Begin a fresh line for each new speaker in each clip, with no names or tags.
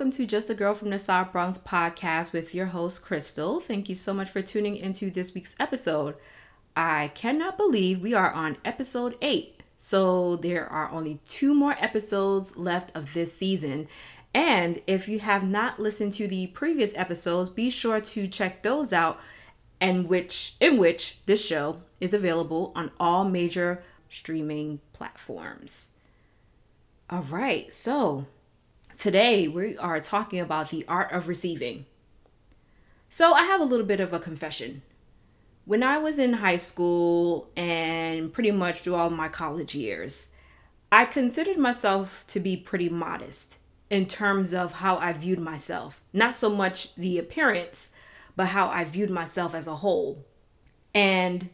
Welcome to Just a Girl from the South Bronx podcast with your host, Crystal. Thank you so much for tuning into this week's episode. I cannot believe we are on episode 8. So there are only two more episodes left of this season. And if you have not listened to the previous episodes, be sure to check those out and which in which this show is available on all major streaming platforms. All right, so today we are talking about the art of receiving. So I have a little bit of a confession. When I was in high school and pretty much through all my college years, I considered myself to be pretty modest in terms of how I viewed myself. Not so much the appearance, but how I viewed myself as a whole. And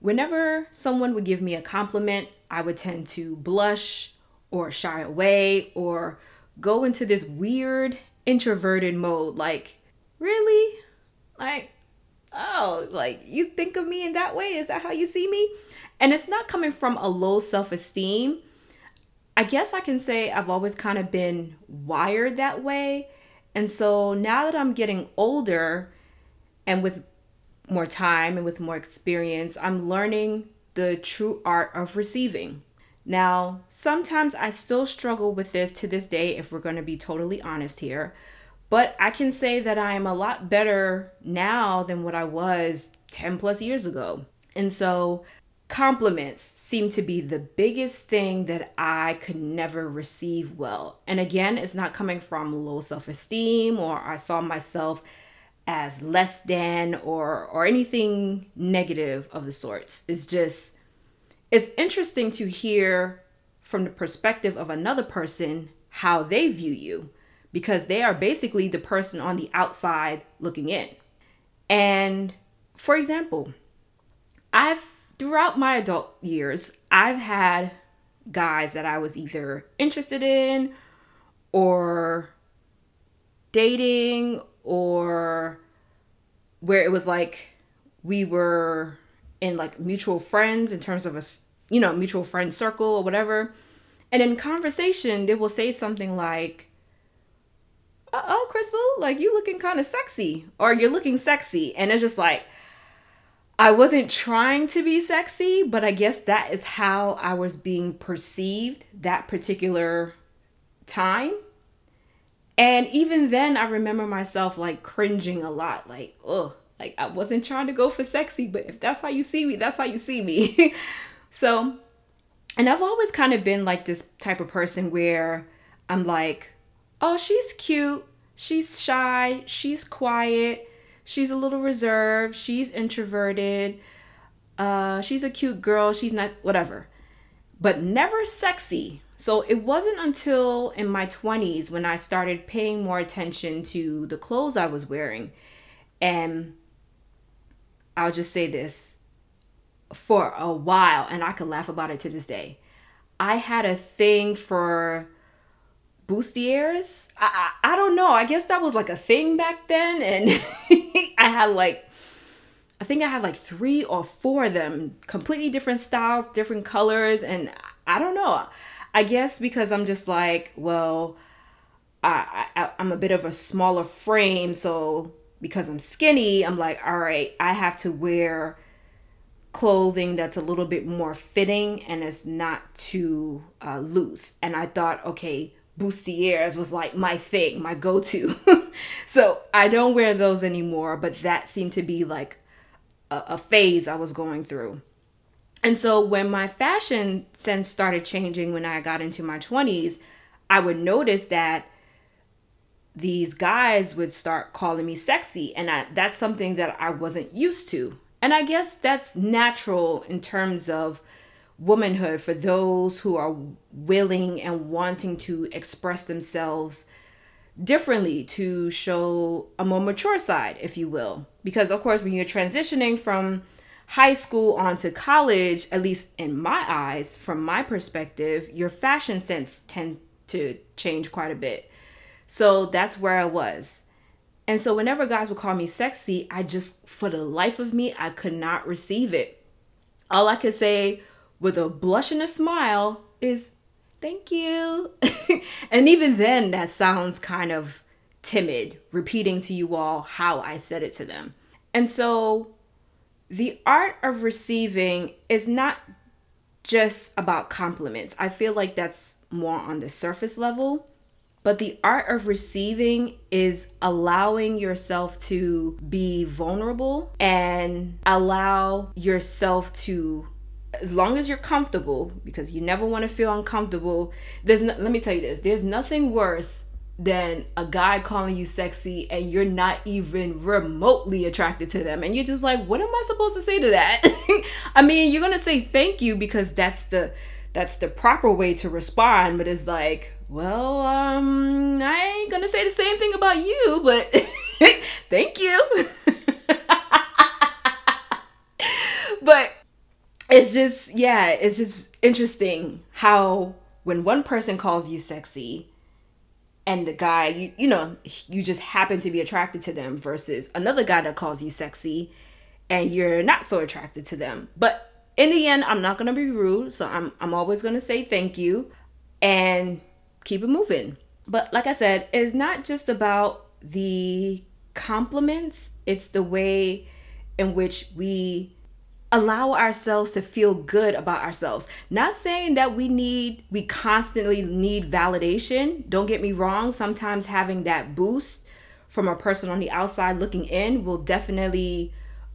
whenever someone would give me a compliment, I would tend to blush or shy away or go into this weird introverted mode like, really? Like, oh, like you think of me in that way? Is that how you see me? And it's not coming from a low self esteem I guess I can say I've always kind of been wired that way. And so now that I'm getting older and with more time and with more experience, I'm learning the true art of receiving. Now, sometimes I still struggle with this to this day, if we're going to be totally honest here. But I can say that I am a lot better now than what I was 10 plus years ago. And so compliments seem to be the biggest thing that I could never receive well. And again, it's not coming from low self-esteem or I saw myself as less than or or anything negative of the sorts. It's just it's interesting to hear from the perspective of another person how they view you because they are basically the person on the outside looking in. And for example, I've throughout my adult years, I've had guys that I was either interested in or dating or where it was like we were in like mutual friends in terms of a you know mutual friend circle or whatever. And in conversation they will say something like oh crystal like you looking kind of sexy or you're looking sexy. And it's just like I wasn't trying to be sexy, but I guess that is how I was being perceived that particular time. And even then, I remember myself like cringing a lot, like, ugh, like I wasn't trying to go for sexy, but if that's how you see me, that's how you see me. so, and I've always kind of been like this type of person where I'm like, oh, she's cute, she's shy, she's quiet. She's a little reserved, she's introverted, uh, she's a cute girl, she's not whatever, but never sexy. So it wasn't until in my 20s when I started paying more attention to the clothes I was wearing. And I'll just say this for a while, and I could laugh about it to this day. I had a thing for bustiers. I, I, I don't know. I guess that was like a thing back then, and I had like I think I had like three or four of them, completely different styles, different colors, and I don't know. I guess because I'm just like, well, I, I I'm a bit of a smaller frame, so because I'm skinny, I'm like, all right, I have to wear clothing that's a little bit more fitting and it's not too uh, loose. And I thought, okay, bustiers was like my thing, my go to. so I don't wear those anymore, but that seemed to be like a, a, phase I was going through. And so when my fashion sense started changing when I got into my 20s, I would notice that these guys would start calling me sexy. And I, that's something that I wasn't used to. And I guess that's natural in terms of womanhood for those who are willing and wanting to express themselves differently to show a more mature side, if you will. Because, of course, when you're transitioning from high school onto college, at least in my eyes, from my perspective, your fashion sense tend to change quite a bit. So that's where I was. And so whenever guys would call me sexy, I just, for the life of me, I could not receive it. All I could say with a blush and a smile is thank you. and even then, that sounds kind of timid, repeating to you all how I said it to them. And so the art of receiving is not just about compliments. I feel like that's more on the surface level. But the art of receiving is allowing yourself to be vulnerable and allow yourself to as long as you're comfortable because you never want to feel uncomfortable. There's no, let me tell you this. There's nothing worse than a guy calling you sexy and you're not even remotely attracted to them and you're just like what am i supposed to say to that i mean you're gonna say thank you because that's the that's the proper way to respond but it's like well um i ain't gonna say the same thing about you but thank you. But it's just yeah it's just interesting how when one person calls you sexy and the guy you, you know you just happen to be attracted to them versus another guy that calls you sexy and you're not so attracted to them. But in the end i'm not to be rude so i'm i'm always to say thank you. And keep it moving but like i said it's not just about the compliments it's the way in which we allow ourselves to feel good about ourselves. Not saying that we need, we constantly need validation. Don't get me wrong. Sometimes having that boost from a person on the outside looking in will definitely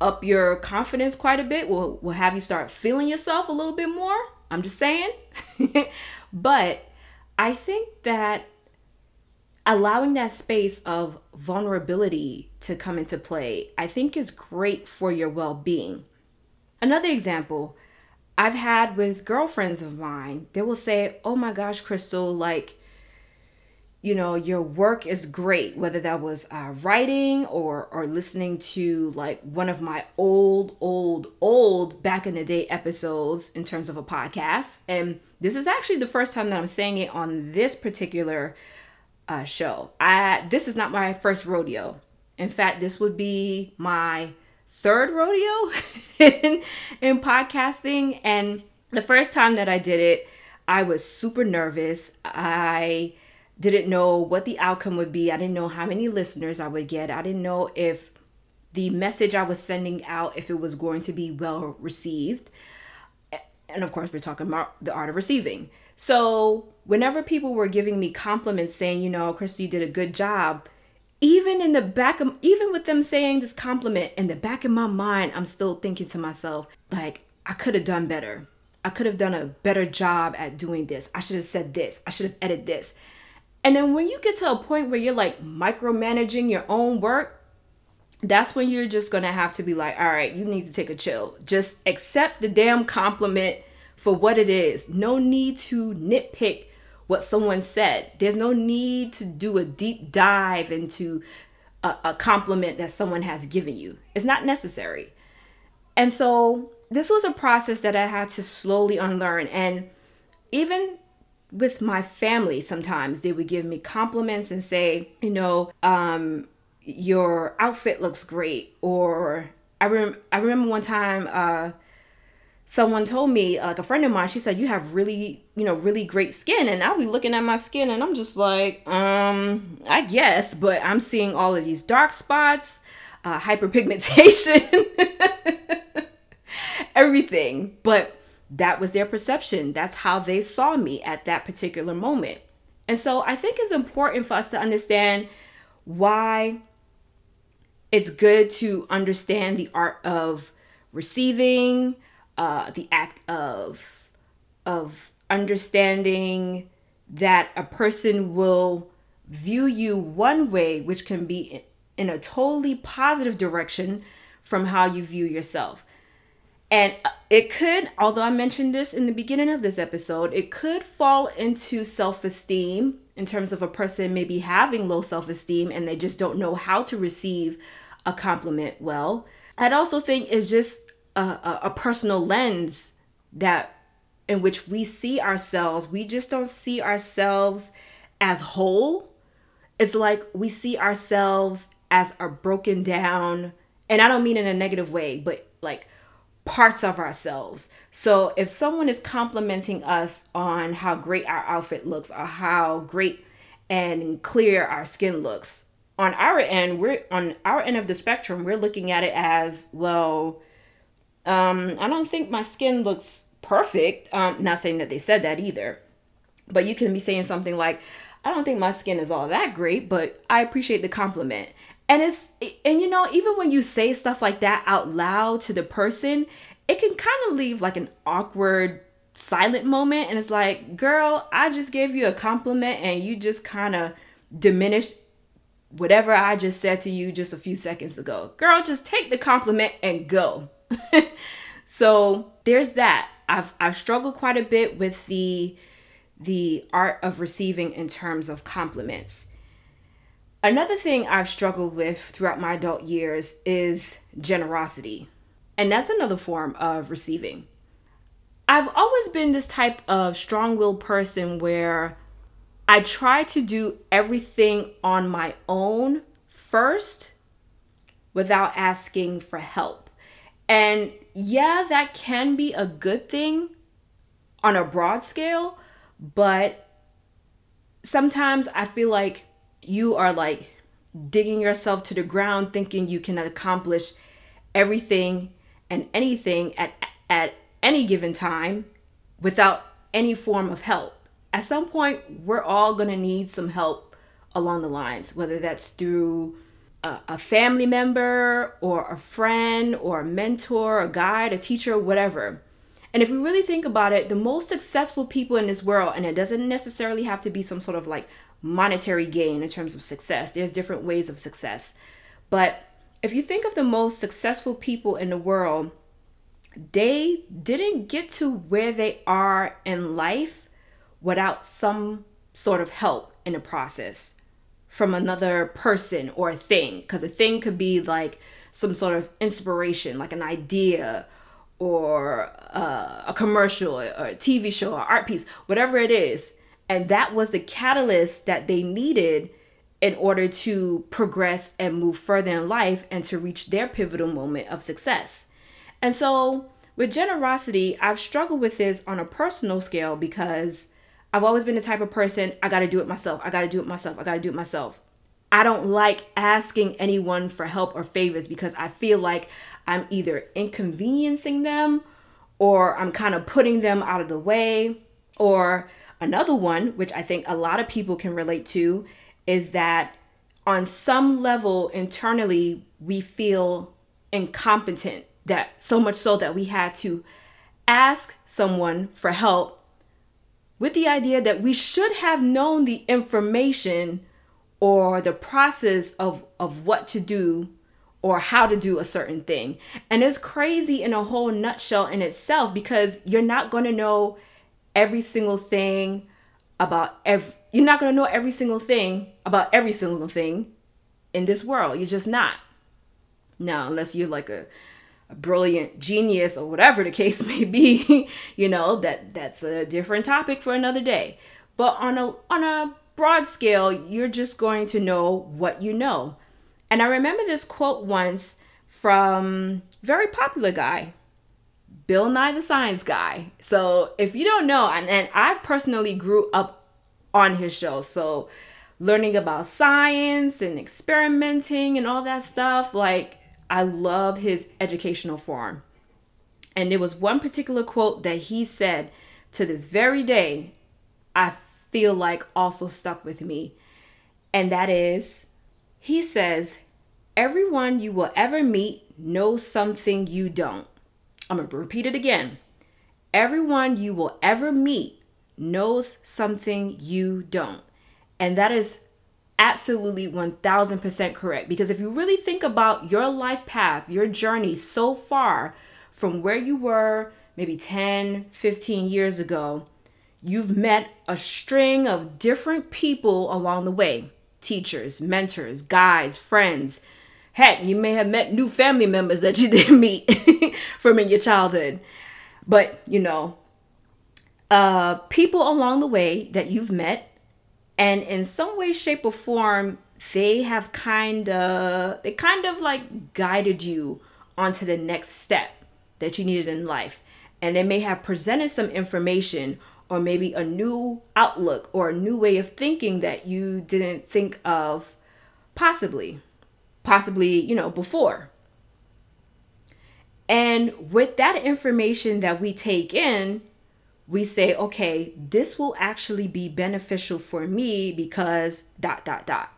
up your confidence quite a bit, will, will have you start feeling yourself a little bit more. I'm just saying. but I think that allowing that space of vulnerability to come into play, I think is great for your well being Another example I've had with girlfriends of mine, they will say, Oh my gosh, Crystal, like, you know, your work is great, whether that was uh, writing or, or listening to like one of my old, old, old back in the day episodes in terms of a podcast. And this is actually the first time that I'm saying it on this particular uh, show. I This is not my first rodeo. In fact, this would be my third rodeo in, in podcasting. And the first time that I did it, I was super nervous. I didn't know what the outcome would be. I didn't know how many listeners I would get. I didn't know if the message I was sending out if it was going to be well received. And of course, we're talking about the art of receiving. So, whenever people were giving me compliments saying, you know, Crystal, you did a good job, even in the back of even with them saying this compliment in the back of my mind i'm still thinking to myself like i could have done better i could have done a better job at doing this i should have said this i should have edited this and then when you get to a point where you're like micromanaging your own work that's when you're just gonna have to be like all right you need to take a chill just accept the damn compliment for what it is no need to nitpick what someone said. There's no need to do a deep dive into a, a compliment that someone has given you. It's not necessary. And so this was a process that I had to slowly unlearn. And even with my family, sometimes they would give me compliments and say, you know, um, your outfit looks great. Or I, rem- I remember one time, uh, someone told me like a friend of mine she said you have really you know really great skin and i'll be looking at my skin and i'm just like um i guess but i'm seeing all of these dark spots uh, hyperpigmentation everything but that was their perception that's how they saw me at that particular moment and so i think it's important for us to understand why it's good to understand the art of receiving uh, the act of of understanding that a person will view you one way, which can be in a totally positive direction from how you view yourself. And uh, it could, although I mentioned this in the beginning of this episode, it could fall into self esteem in terms of a person maybe having low self esteem and they just don't know how to receive a compliment well. I'd also think it's just a, a, a personal lens that in which we see ourselves. We just don't see ourselves as whole. It's like we see ourselves as a broken down, and I don't mean in a negative way, but like parts of ourselves. So if someone is complimenting us on how great our outfit looks or how great and clear our skin looks, on our end, we're on our end of the spectrum, we're looking at it as well. Um, I don't think my skin looks perfect. Um, not saying that they said that either, but you can be saying something like, I don't think my skin is all that great, but I appreciate the compliment. And it's, and you know, even when you say stuff like that out loud to the person, it can kind of leave like an awkward, silent moment. And it's like, girl, I just gave you a compliment and you just kind of diminished whatever I just said to you just a few seconds ago. Girl, just take the compliment and go. so there's that. I've I've struggled quite a bit with the the art of receiving in terms of compliments. Another thing I've struggled with throughout my adult years is generosity. And that's another form of receiving. I've always been this type of strong willed person where I try to do everything on my own first without asking for help. And yeah, that can be a good thing on a broad scale, but sometimes I feel like you are like digging yourself to the ground thinking you can accomplish everything and anything at at any given time without any form of help. At some point we're all going to need some help along the lines whether that's through a, a, family member or a friend or a mentor a guide a teacher whatever. And if we really think about it the most successful people in this world and it doesn't necessarily have to be some sort of like monetary gain in terms of success there's different ways of success but if you think of the most successful people in the world they didn't get to where they are in life without some sort of help in the process from another person or a thing. Because a thing could be like some sort of inspiration, like an idea or uh, a commercial or a TV show or art piece, whatever it is. And that was the catalyst that they needed in order to progress and move further in life and to reach their pivotal moment of success. And so, with generosity, I've struggled with this on a personal scale because I've always been the type of person, I gotta do it myself. I gotta do it myself. I gotta do it myself. I don't like asking anyone for help or favors because I feel like I'm either inconveniencing them or I'm kind of putting them out of the way. Or another one, which I think a lot of people can relate to, is that on some level internally, we feel incompetent, that so much so that we had to ask someone for help with the idea that we should have known the information or the process of, of what to do or how to do a certain thing. And it's crazy in a whole nutshell in itself because you're not going to know every single thing about every you're not going to know every single thing about every single thing in this world. You're just not. Now, unless you're like a a brilliant genius or whatever the case may be you know that that's a different topic for another day but on a on a broad scale you're just going to know what you know and i remember this quote once from very popular guy bill nye the science guy so if you don't know and, and i personally grew up on his show so learning about science and experimenting and all that stuff like I love his educational form. And there was one particular quote that he said to this very day, I feel like also stuck with me. And that is, he says, Everyone you will ever meet knows something you don't. I'm going to repeat it again. Everyone you will ever meet knows something you don't. And that is absolutely 1000% correct. Because if you really think about your life path, your journey so far from where you were maybe 10, 15 years ago, you've met a string of different people along the way teachers, mentors, guides, friends. Heck, you may have met new family members that you didn't meet from in your childhood. But, you know, uh, people along the way that you've met and in some way shape or form they have kind of they kind of like guided you onto the next step that you needed in life. And they may have presented some information or maybe a new outlook or a new way of thinking that you didn't think of possibly, possibly, you know, before. And with that information that we take in, we say, okay, this will actually be beneficial for me because dot, dot, dot.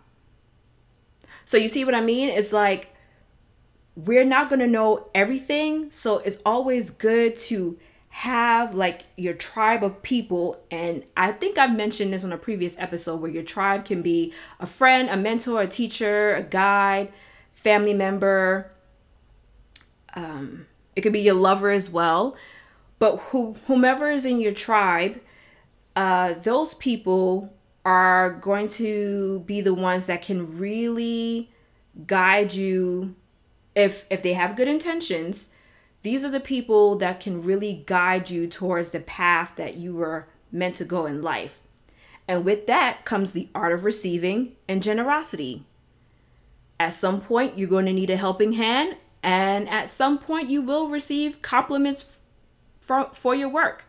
So you see what I mean? It's like we're not going to know everything. So it's always good to have like your tribe of people. And I think I've mentioned this on a previous episode where your tribe can be a friend, a mentor, a teacher, a guide, family member. Um, it could be your lover as well. But who, whomever is in your tribe, uh, those people are going to be the ones that can really guide you if if they have good intentions these are the people that can really guide you towards the path that you were meant to go in life. And with that comes the art of receiving and generosity. At some point you're going to need a helping hand and at some point you will receive compliments for, for your work.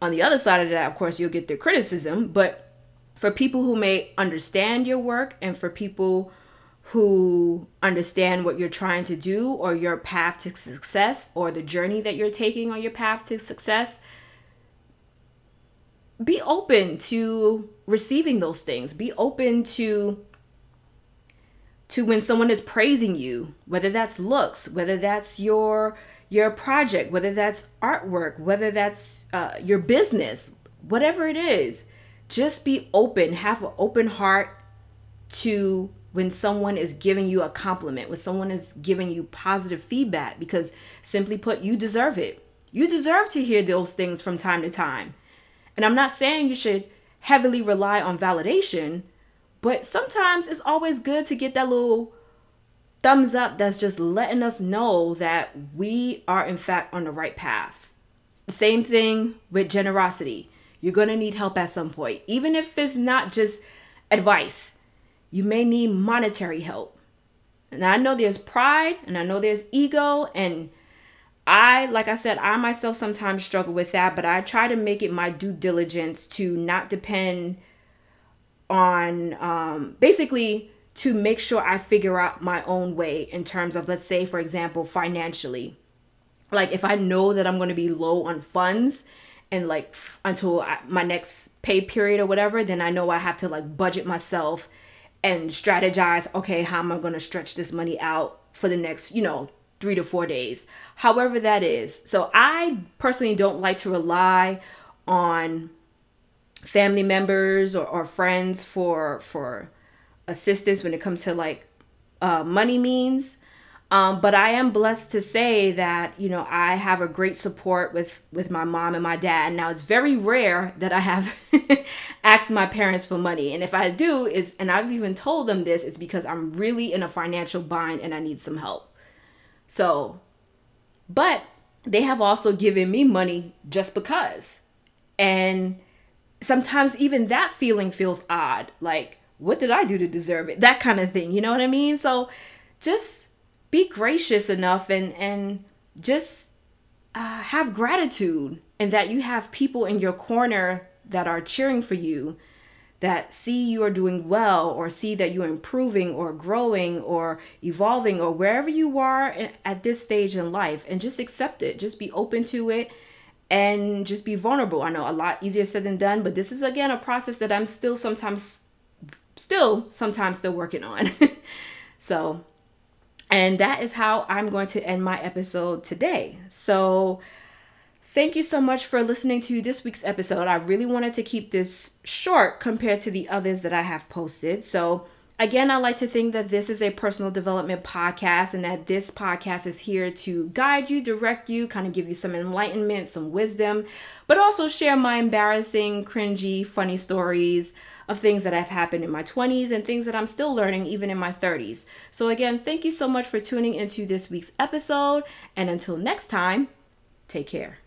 On the other side of that of course you'll get the criticism but for people who may understand your work and for people who understand what you're trying to do or your path to success or the journey that you're taking on your path to success be open to receiving those things. Be open to to when someone is praising you whether that's looks whether that's your your project whether that's artwork whether that's uh, your business whatever it is just be open, have an open heart to when someone is giving you a compliment, when someone is giving you positive feedback, because simply put, you deserve it. You deserve to hear those things from time to time. And I'm not saying you should heavily rely on validation, but sometimes it's always good to get that little thumbs up that's just letting us know that we are, in fact, on the right paths. Same thing with generosity. You're to need help at some point. Even if it's not just advice, you may need monetary help. And I know there's pride and I know there's ego. And I, like I said, I myself sometimes struggle with that, but I try to make it my due diligence to not depend on um, basically to make sure I figure out my own way in terms of, let's say, for example, financially. Like if I know that I'm going to be low on funds and like until I, my next pay period or whatever, then I know I have to like budget myself and strategize. Okay, how am I going to stretch this money out for the next, you know, three to four days, however that is. So I personally don't like to rely on family members or, or friends for for assistance when it comes to like uh, money means um, but I am blessed to say that you know I have a great support with with my mom and my dad. Now it's very rare that I have asked my parents for money, and if I do, is and I've even told them this, it's because I'm really in a financial bind and I need some help. So, but they have also given me money just because, and sometimes even that feeling feels odd. Like, what did I do to deserve it? That kind of thing. You know what I mean? So, just be gracious enough and and just uh, have gratitude and that you have people in your corner that are cheering for you that see you are doing well or see that you're improving or growing or evolving or wherever you are at this stage in life and just accept it. Just be open to it and just be vulnerable. I know a lot easier said than done but this is again a process that i'm still sometimes still sometimes still working on. So and that is how I'm going to end my episode today. So, thank you so much for listening to this week's episode. I really wanted to keep this short compared to the others that I have posted. So, Again, I like to think that this is a personal development podcast and that this podcast is here to guide you, direct you, kind of give you some enlightenment, some wisdom, but also share my embarrassing, cringy, funny stories of things that have happened in my 20s and things that I'm still learning even in my 30s. So, again, thank you so much for tuning into this week's episode. And until next time, take care.